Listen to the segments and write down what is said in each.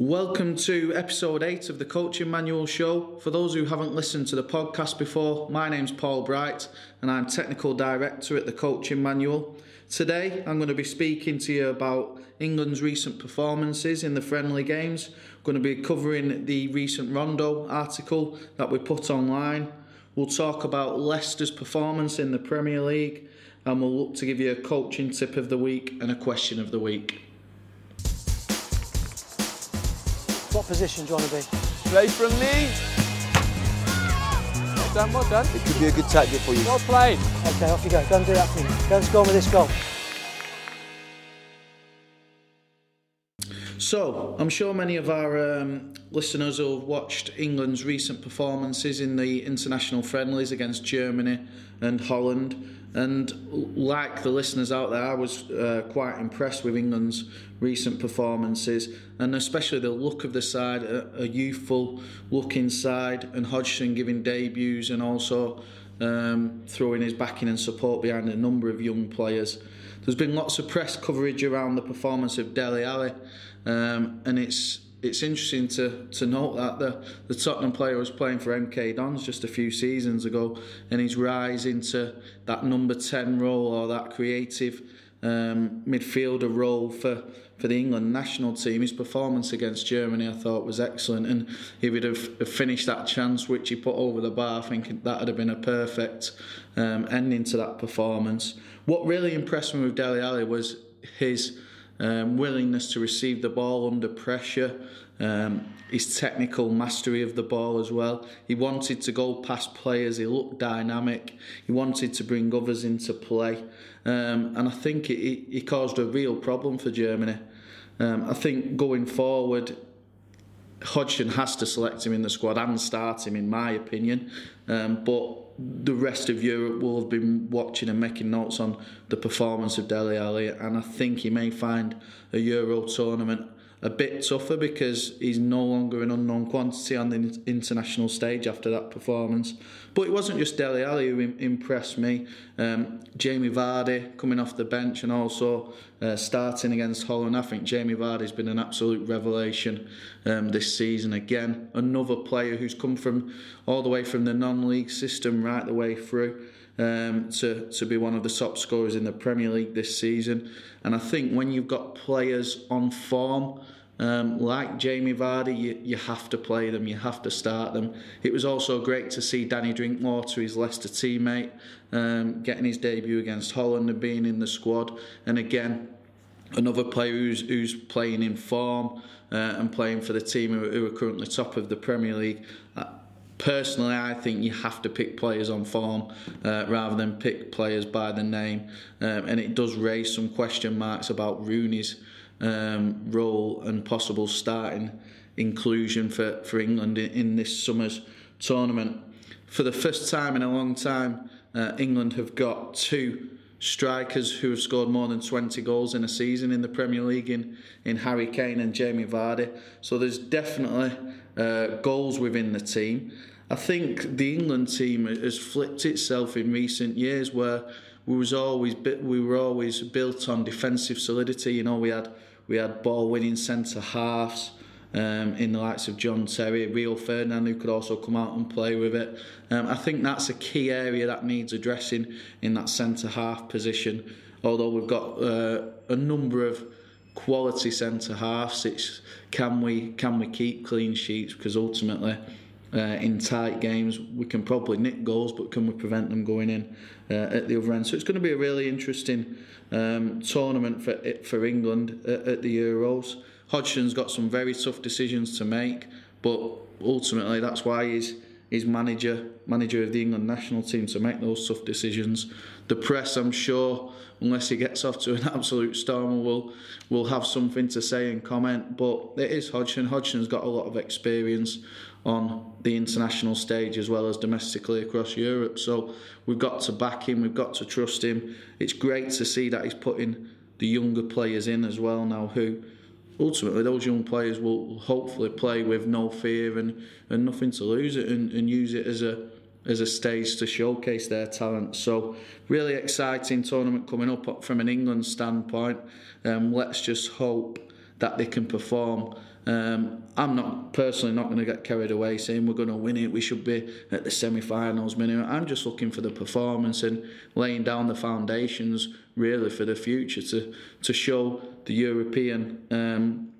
Welcome to episode 8 of the Coaching Manual Show. For those who haven't listened to the podcast before, my name's Paul Bright and I'm Technical Director at the Coaching Manual. Today I'm going to be speaking to you about England's recent performances in the friendly games. I'm going to be covering the recent Rondo article that we put online. We'll talk about Leicester's performance in the Premier League and we'll look to give you a coaching tip of the week and a question of the week. Position do you want to be? Play from me. Well done, well done. It could be a good tactic for you. Well played. Okay, off you go. Go and do that for me. Go and score with this goal. So, I'm sure many of our um, listeners have watched England's recent performances in the international friendlies against Germany and Holland. And like the listeners out there, I was uh, quite impressed with England's recent performances, and especially the look of the side, a, a youthful looking side, and Hodgson giving debuts and also um, throwing his backing and support behind a number of young players. There's been lots of press coverage around the performance of Dele Alli, um, and it's it's interesting to, to note that the, the Tottenham player was playing for MK Dons just a few seasons ago and his rise into that number 10 role or that creative um, midfielder role for, for the England national team. His performance against Germany I thought was excellent and he would have finished that chance which he put over the bar I think that would have been a perfect um, ending to that performance. What really impressed me with Dele Alli was his um, willingness to receive the ball under pressure, um, his technical mastery of the ball as well. He wanted to go past players, he looked dynamic, he wanted to bring others into play, um, and I think it, it, caused a real problem for Germany. Um, I think going forward, Hodgson has to select him in the squad and start him, in my opinion. Um, but the rest of Europe will have been watching and making notes on the performance of Dele Alli, and I think he may find a Euro tournament a bit tougher because he's no longer an unknown quantity on the international stage after that performance. But it wasn't just Dele Alli who impressed me. Um, Jamie Vardy coming off the bench and also uh, starting against Holland. I think Jamie Vardy's been an absolute revelation um, this season again. Another player who's come from all the way from the non-league system right the way through. Um, to, to be one of the top scorers in the Premier League this season. And I think when you've got players on form, um, like Jamie Vardy, you, you have to play them, you have to start them. It was also great to see Danny Drinkwater, his Leicester teammate, um, getting his debut against Holland and being in the squad. And again, another player who's, who's playing in form uh, and playing for the team who, who, are currently top of the Premier League. Uh, personally, I think you have to pick players on form uh, rather than pick players by the name. Um, and it does raise some question marks about Rooney's um, role and possible starting inclusion for, for England in, in this summer's tournament. For the first time in a long time, uh, England have got two strikers who have scored more than 20 goals in a season in the Premier League in, in Harry Kane and Jamie Vardy. So there's definitely uh, goals within the team. I think the England team has flipped itself in recent years where we was always we were always built on defensive solidity. You know, we had we had ball winning centre halves um, in the likes of John Terry, Rio Ferdinand, who could also come out and play with it. Um, I think that's a key area that needs addressing in that centre half position. Although we've got uh, a number of quality centre halves, it's can we can we keep clean sheets because ultimately. Uh, in tight games, we can probably nick goals, but can we prevent them going in uh, at the other end? So it's going to be a really interesting um, tournament for for England at, at the Euros. Hodgson's got some very tough decisions to make, but ultimately that's why he's he's manager manager of the England national team to make those tough decisions. The press, I'm sure, unless he gets off to an absolute storm, will will have something to say and comment. But it is Hodgson. Hodgson's got a lot of experience on the international stage as well as domestically across Europe. So we've got to back him, we've got to trust him. It's great to see that he's putting the younger players in as well now who ultimately those young players will hopefully play with no fear and, and nothing to lose it and, and use it as a as a stage to showcase their talent. So really exciting tournament coming up from an England standpoint. Um, let's just hope that they can perform um, I'm not personally not going to get carried away saying we're going to win it. We should be at the semi-finals minimum. I'm just looking for the performance and laying down the foundations really for the future to to show the European um,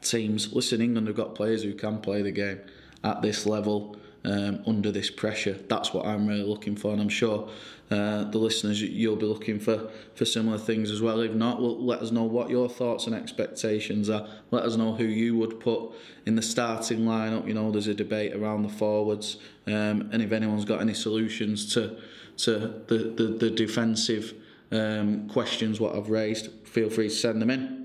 teams. Listen, England have got players who can play the game at this level um, under this pressure. That's what I'm really looking for, and I'm sure uh, the listeners you'll be looking for for similar things as well. If not, well, let us know what your thoughts and expectations are. Let us know who you would put in the starting lineup. You know, there's a debate around the forwards, um, and if anyone's got any solutions to to the the, the defensive um, questions what I've raised, feel free to send them in.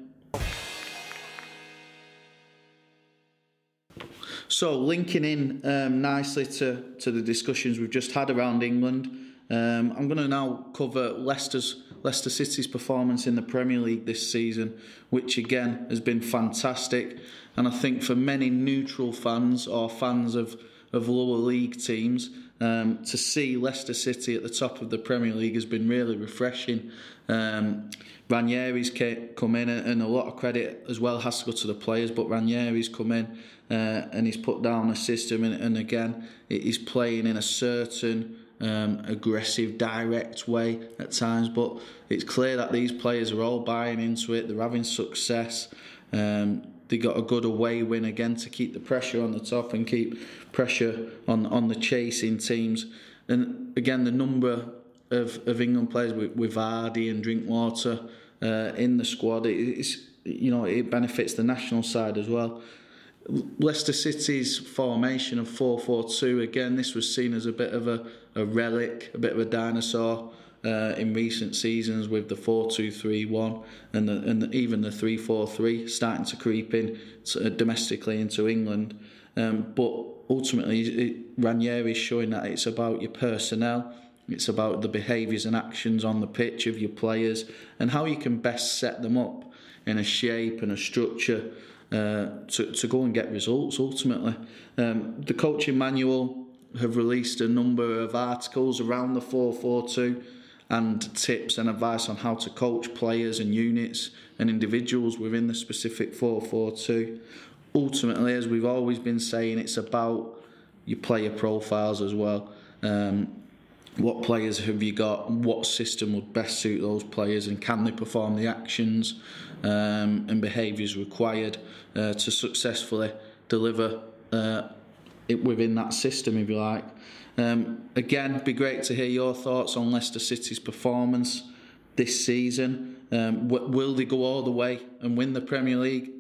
So, linking in um, nicely to, to the discussions we've just had around England, um, I'm going to now cover Leicester's Leicester City's performance in the Premier League this season, which again has been fantastic. And I think for many neutral fans or fans of, of lower league teams, um, to see Leicester City at the top of the Premier League has been really refreshing. Um, Ranieri's come in, and a lot of credit as well has to go to the players, but Ranieri's come in uh, and he's put down a system, and, and again, he's playing in a certain um, aggressive, direct way at times. But it's clear that these players are all buying into it. They're having success. Um, they got a good away win again to keep the pressure on the top and keep pressure on on the chasing teams. And again, the number of, of England players with, with Vardy and Drinkwater uh, in the squad, it's you know it benefits the national side as well. Leicester City's formation of 4-4-2 again this was seen as a bit of a, a relic a bit of a dinosaur uh, in recent seasons with the 4-2-3-1 and, the, and the, even the 3-4-3 starting to creep in to, uh, domestically into England um, but ultimately it, Ranieri is showing that it's about your personnel it's about the behaviours and actions on the pitch of your players and how you can best set them up in a shape and a structure uh, to, to go and get results ultimately. Um, the coaching manual have released a number of articles around the 442 and tips and advice on how to coach players and units and individuals within the specific 442. Ultimately, as we've always been saying, it's about your player profiles as well. Um, what players have you got? What system would best suit those players, and can they perform the actions um, and behaviours required uh, to successfully deliver uh, it within that system, if you like? Um, again, be great to hear your thoughts on Leicester City's performance this season. Um, will they go all the way and win the Premier League?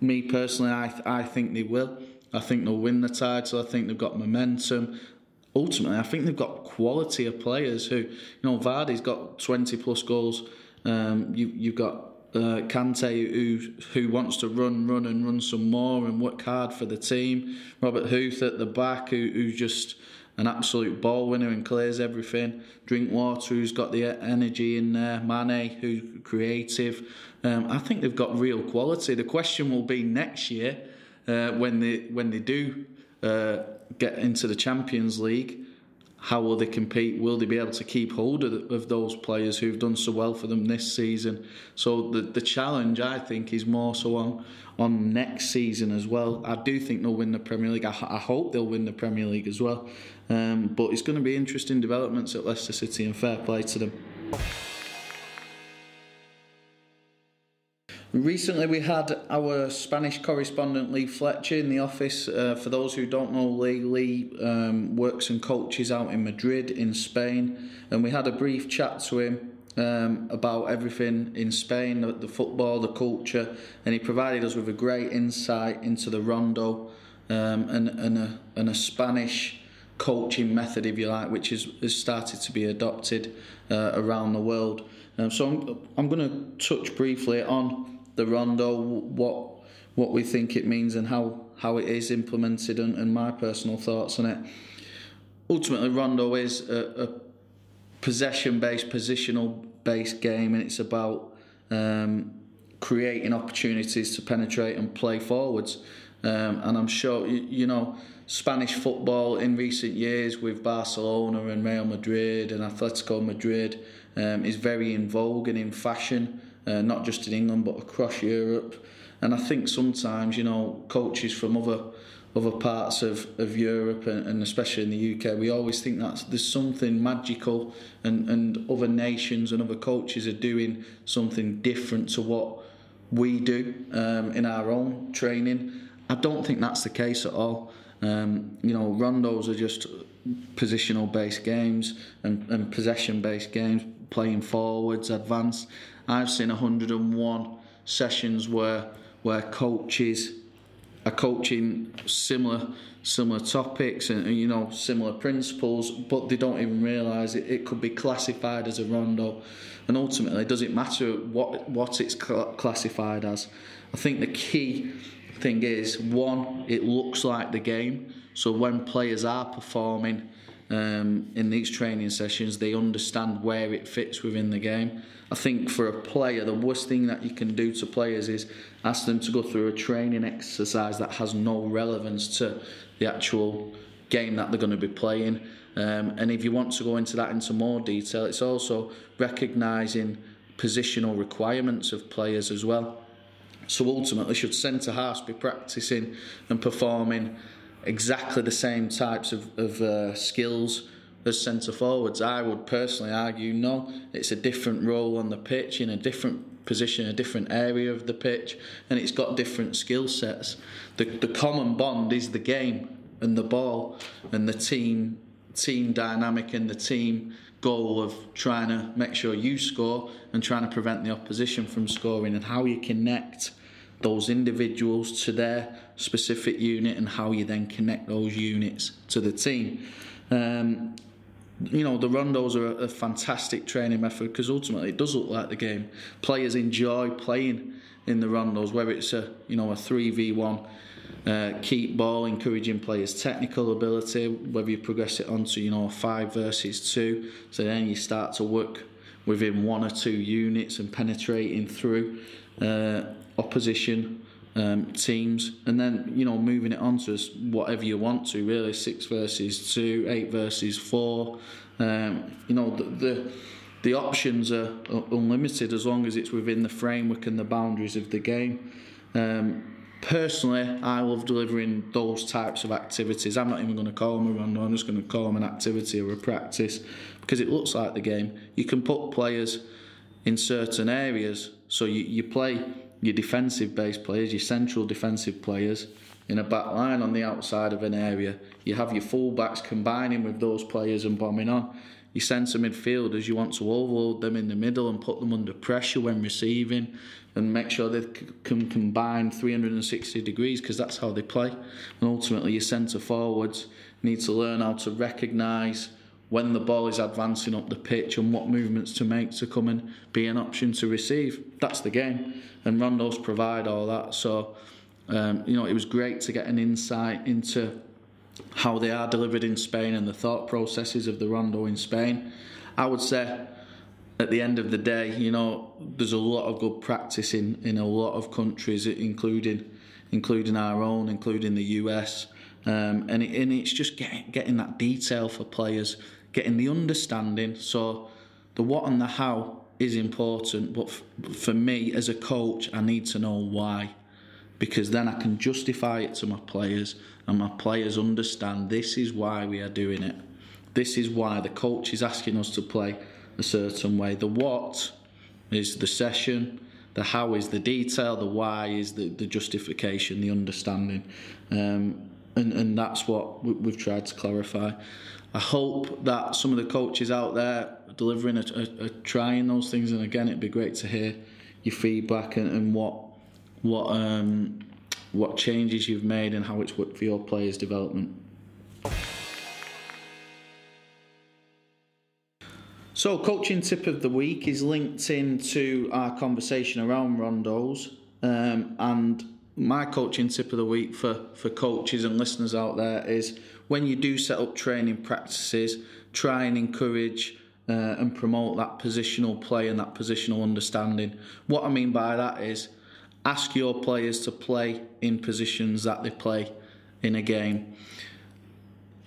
Me personally, I, th- I think they will. I think they'll win the title. I think they've got momentum ultimately, I think they've got quality of players who, you know, Vardy's got 20 plus goals. Um, you, you've got uh, Kante who who wants to run, run, and run some more and work hard for the team. Robert Huth at the back who who's just an absolute ball winner and clears everything. Drinkwater who's got the energy in there. Mane who's creative. Um, I think they've got real quality. The question will be next year uh, when they when they do uh, get into the Champions League, how will they compete? Will they be able to keep hold of, of those players who've done so well for them this season? So the the challenge, I think, is more so on on next season as well. I do think they'll win the Premier League. I, I hope they'll win the Premier League as well. Um, but it's going to be interesting developments at Leicester City, and fair play to them. Recently, we had our Spanish correspondent Lee Fletcher in the office. Uh, for those who don't know, Lee, Lee um, works and coaches out in Madrid, in Spain, and we had a brief chat to him um, about everything in Spain the, the, football, the culture, and he provided us with a great insight into the rondo um, and, and, a, and a Spanish coaching method, if you like, which is, has started to be adopted uh, around the world. Um, so I'm, I'm going to touch briefly on the rondo, what what we think it means and how, how it is implemented and, and my personal thoughts on it. Ultimately, rondo is a, a possession based, positional based game, and it's about um, creating opportunities to penetrate and play forwards. Um, and I'm sure you, you, know Spanish football in recent years with Barcelona and Real Madrid and Atletico Madrid um, is very in vogue and in fashion uh, not just in England but across Europe. and I think sometimes you know coaches from other other parts of, of Europe and, and especially in the UK, we always think that there's something magical and, and other nations and other coaches are doing something different to what we do um, in our own training. I don't think that's the case at all. Um, you know, rondos are just positional based games and, and possession based games, playing forwards, advance. I've seen 101 sessions where where coaches are coaching similar similar topics and, you know similar principles, but they don't even realise it, it could be classified as a rondo, and ultimately, does it matter what what it's cl- classified as? I think the key thing is one, it looks like the game. So when players are performing um, in these training sessions, they understand where it fits within the game. I think for a player, the worst thing that you can do to players is ask them to go through a training exercise that has no relevance to the actual game that they're going to be playing. Um, and if you want to go into that into more detail, it's also recognising positional requirements of players as well. So ultimately, should centre halves be practicing and performing exactly the same types of, of uh, skills as centre forwards? I would personally argue no. It's a different role on the pitch in a different position, a different area of the pitch, and it's got different skill sets. The, the common bond is the game and the ball and the team team dynamic and the team goal of trying to make sure you score and trying to prevent the opposition from scoring and how you connect those individuals to their specific unit and how you then connect those units to the team. Um, you know, the rondos are a, a fantastic training method because ultimately it does look like the game. Players enjoy playing in the rondos, whether it's a you know a three v one. Uh, keep ball, encouraging players' technical ability. Whether you progress it onto you know five versus two, so then you start to work within one or two units and penetrating through uh, opposition um, teams, and then you know moving it on to whatever you want to. Really, six versus two, eight versus four. Um, you know the, the the options are unlimited as long as it's within the framework and the boundaries of the game. Um, personally, I love delivering those types of activities. I'm not even going to call them a run, I'm just going to call them an activity or a practice because it looks like the game. You can put players in certain areas, so you, you play your defensive based players, your central defensive players in a back line on the outside of an area. You have your fullbacks combining with those players and bombing on. Your centre midfielders, you want to overload them in the middle and put them under pressure when receiving and make sure they can combine 360 degrees because that's how they play. And ultimately, your centre forwards need to learn how to recognise when the ball is advancing up the pitch and what movements to make to come and be an option to receive. That's the game, and rondos provide all that. So, um, you know, it was great to get an insight into how they are delivered in Spain and the thought processes of the rondo in Spain. I would say at the end of the day, you know, there's a lot of good practice in, in a lot of countries, including including our own, including the US. Um, and, it, and it's just getting, getting that detail for players getting the understanding. So the what and the how is important, but f- for me as a coach, I need to know why. Because then I can justify it to my players, and my players understand this is why we are doing it. This is why the coach is asking us to play a certain way. The what is the session, the how is the detail, the why is the, the justification, the understanding. Um, and, and that's what we've tried to clarify. I hope that some of the coaches out there are delivering are, are, are trying those things. And again, it'd be great to hear your feedback and, and what what um, what changes you've made and how it's worked for your players' development. So, coaching tip of the week is linked into our conversation around rondos, um, and my coaching tip of the week for for coaches and listeners out there is when you do set up training practices, try and encourage uh, and promote that positional play and that positional understanding. What I mean by that is ask your players to play in positions that they play in a game.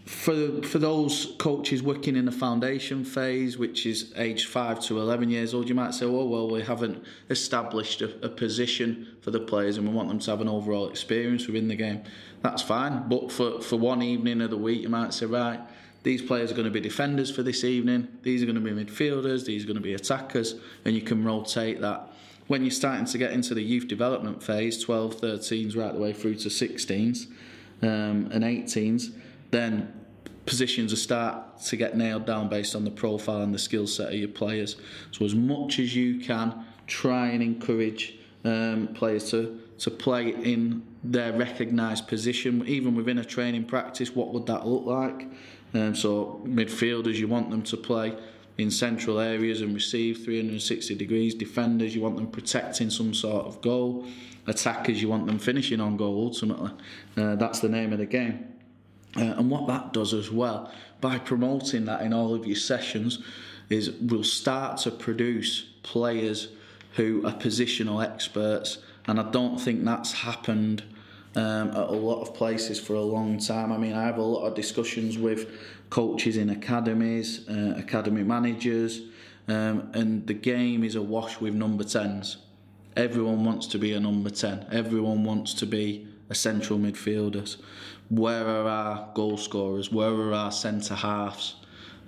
For for those coaches working in the foundation phase, which is aged five to eleven years old, you might say, "Oh well, we haven't established a, a, position for the players, and we want them to have an overall experience within the game." That's fine, but for for one evening of the week, you might say, "Right, these players are going to be defenders for this evening. These are going to be midfielders. These are going to be attackers," and you can rotate that. When you're starting to get into the youth development phase, 12, 13s, right the way through to 16s um, and 18s then positions will start to get nailed down based on the profile and the skill set of your players. So as much as you can, try and encourage um, players to to play in their recognised position, even within a training practice. What would that look like? Um, so midfielders, you want them to play in central areas and receive 360 degrees. Defenders, you want them protecting some sort of goal. Attackers, you want them finishing on goal. Ultimately, uh, that's the name of the game. Uh, and what that does as well, by promoting that in all of your sessions, is we'll start to produce players who are positional experts. And I don't think that's happened um, at a lot of places for a long time. I mean, I have a lot of discussions with coaches in academies, uh, academy managers, um, and the game is awash with number 10s. Everyone wants to be a number 10, everyone wants to be a central midfielders where are our goal scorers, where are our centre halves,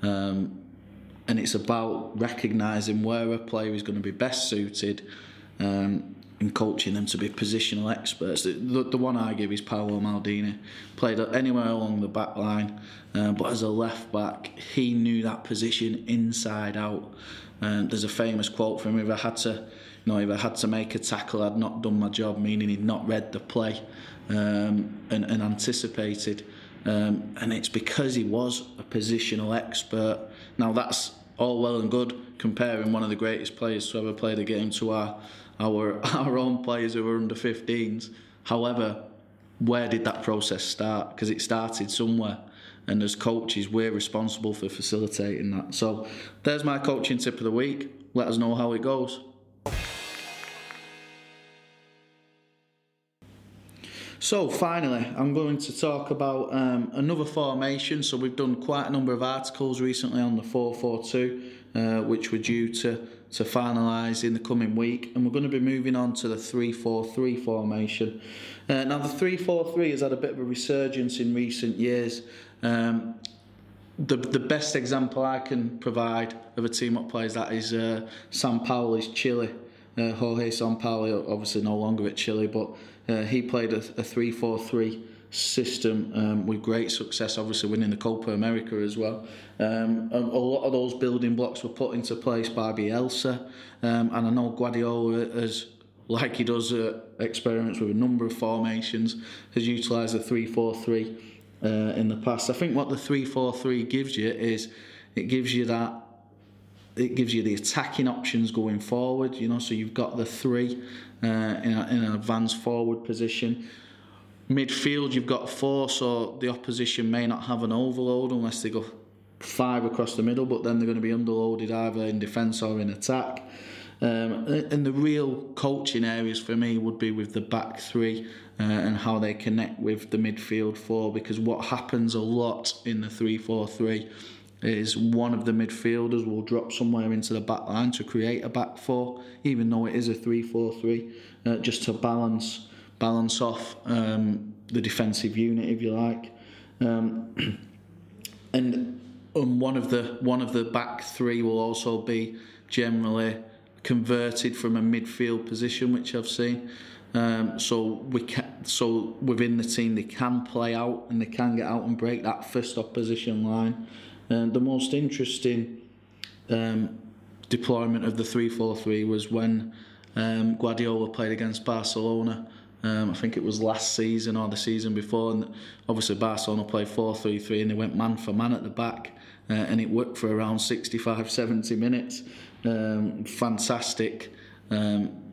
um, and it's about recognising where a player is going to be best suited um, and coaching them to be positional experts. The, the one I give is Paolo Maldini. Played anywhere along the back line, uh, but as a left back, he knew that position inside out. Um, there's a famous quote from him: "If I had to, know, if I had to make a tackle, I'd not done my job." Meaning he'd not read the play um, and, and, anticipated. Um, and it's because he was a positional expert. Now that's all well and good comparing one of the greatest players to ever play the game to our our our own players who were under 15s. However, where did that process start? Because it started somewhere. And as coaches, we're responsible for facilitating that. So there's my coaching tip of the week. Let us know how it goes. So finally, I'm going to talk about um, another formation. So we've done quite a number of articles recently on the 442, uh, which we're due to to finalise in the coming week, and we're going to be moving on to the 343 formation. Uh, now, the 343 has had a bit of a resurgence in recent years. Um, the the best example I can provide of a team up that plays that is uh, Sampaoli's Chile. Uh, Jorge Sampaoli, obviously no longer at Chile, but uh, he played a, a 3 4 3 system um, with great success, obviously winning the Copa America as well. Um, a, a, lot of those building blocks were put into place by Bielsa, um, and I know Guardiola has, like he does uh, experiments with a number of formations, has utilised the 3 4 3 uh, in the past. I think what the 3 4 3 gives you is it gives you that it gives you the attacking options going forward. You know, so you've got the three uh, in, a, in an advanced forward position. Midfield, you've got four, so the opposition may not have an overload unless they go five across the middle, but then they're going to be underloaded either in defence or in attack. Um, and the real coaching areas for me would be with the back three uh, and how they connect with the midfield four, because what happens a lot in the 3 4 3 is one of the midfielders will drop somewhere into the back line to create a back four, even though it is a 3 4 3, uh, just to balance balance off um, the defensive unit, if you like. Um, and um, one of the one of the back three will also be generally converted from a midfield position, which I've seen. Um, so we can, so within the team they can play out and they can get out and break that first opposition line. And the most interesting um, deployment of the 3-4-3 was when um, Guardiola played against Barcelona. Um, I think it was last season or the season before, and obviously Barcelona played 4-3-3 and they went man for man at the back, uh, and it worked for around 65, 70 minutes. Um, fantastic um,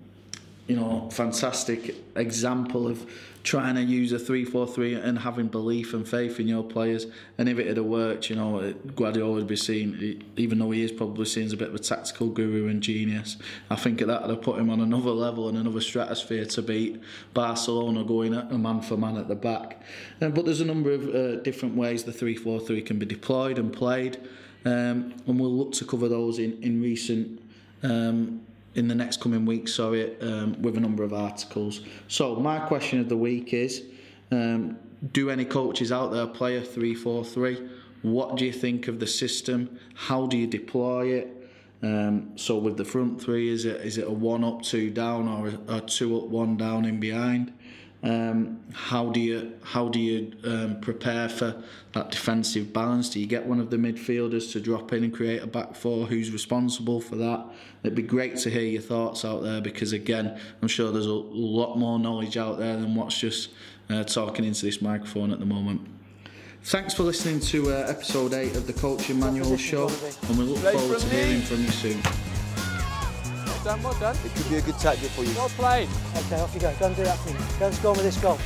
you know, fantastic example of trying to use a 3-4-3 and having belief and faith in your players. And if it had worked, you know, Guardiola would be seen, even though he is probably seen as a bit of a tactical guru and genius, I think that would have put him on another level and another stratosphere to beat Barcelona going at a man for man at the back. Um, but there's a number of uh, different ways the 3-4-3 can be deployed and played. Um, and we'll look to cover those in, in recent um, in the next coming weeks, sorry, um, with a number of articles. So my question of the week is: um, Do any coaches out there play a three-four-three? What do you think of the system? How do you deploy it? Um, so with the front three, is it is it a one up, two down, or a, a two up, one down in behind? Um, how do you how do you um, prepare for that defensive balance? Do you get one of the midfielders to drop in and create a back four? Who's responsible for that? It'd be great to hear your thoughts out there because again, I'm sure there's a lot more knowledge out there than what's just uh, talking into this microphone at the moment. Thanks for listening to uh, episode eight of the Coaching Manual Show, and we look forward to hearing from you soon. Well done, well done. It could be a good tactic for you. Well played. Okay, off you go. Go and do that for me. Go and score me this goal.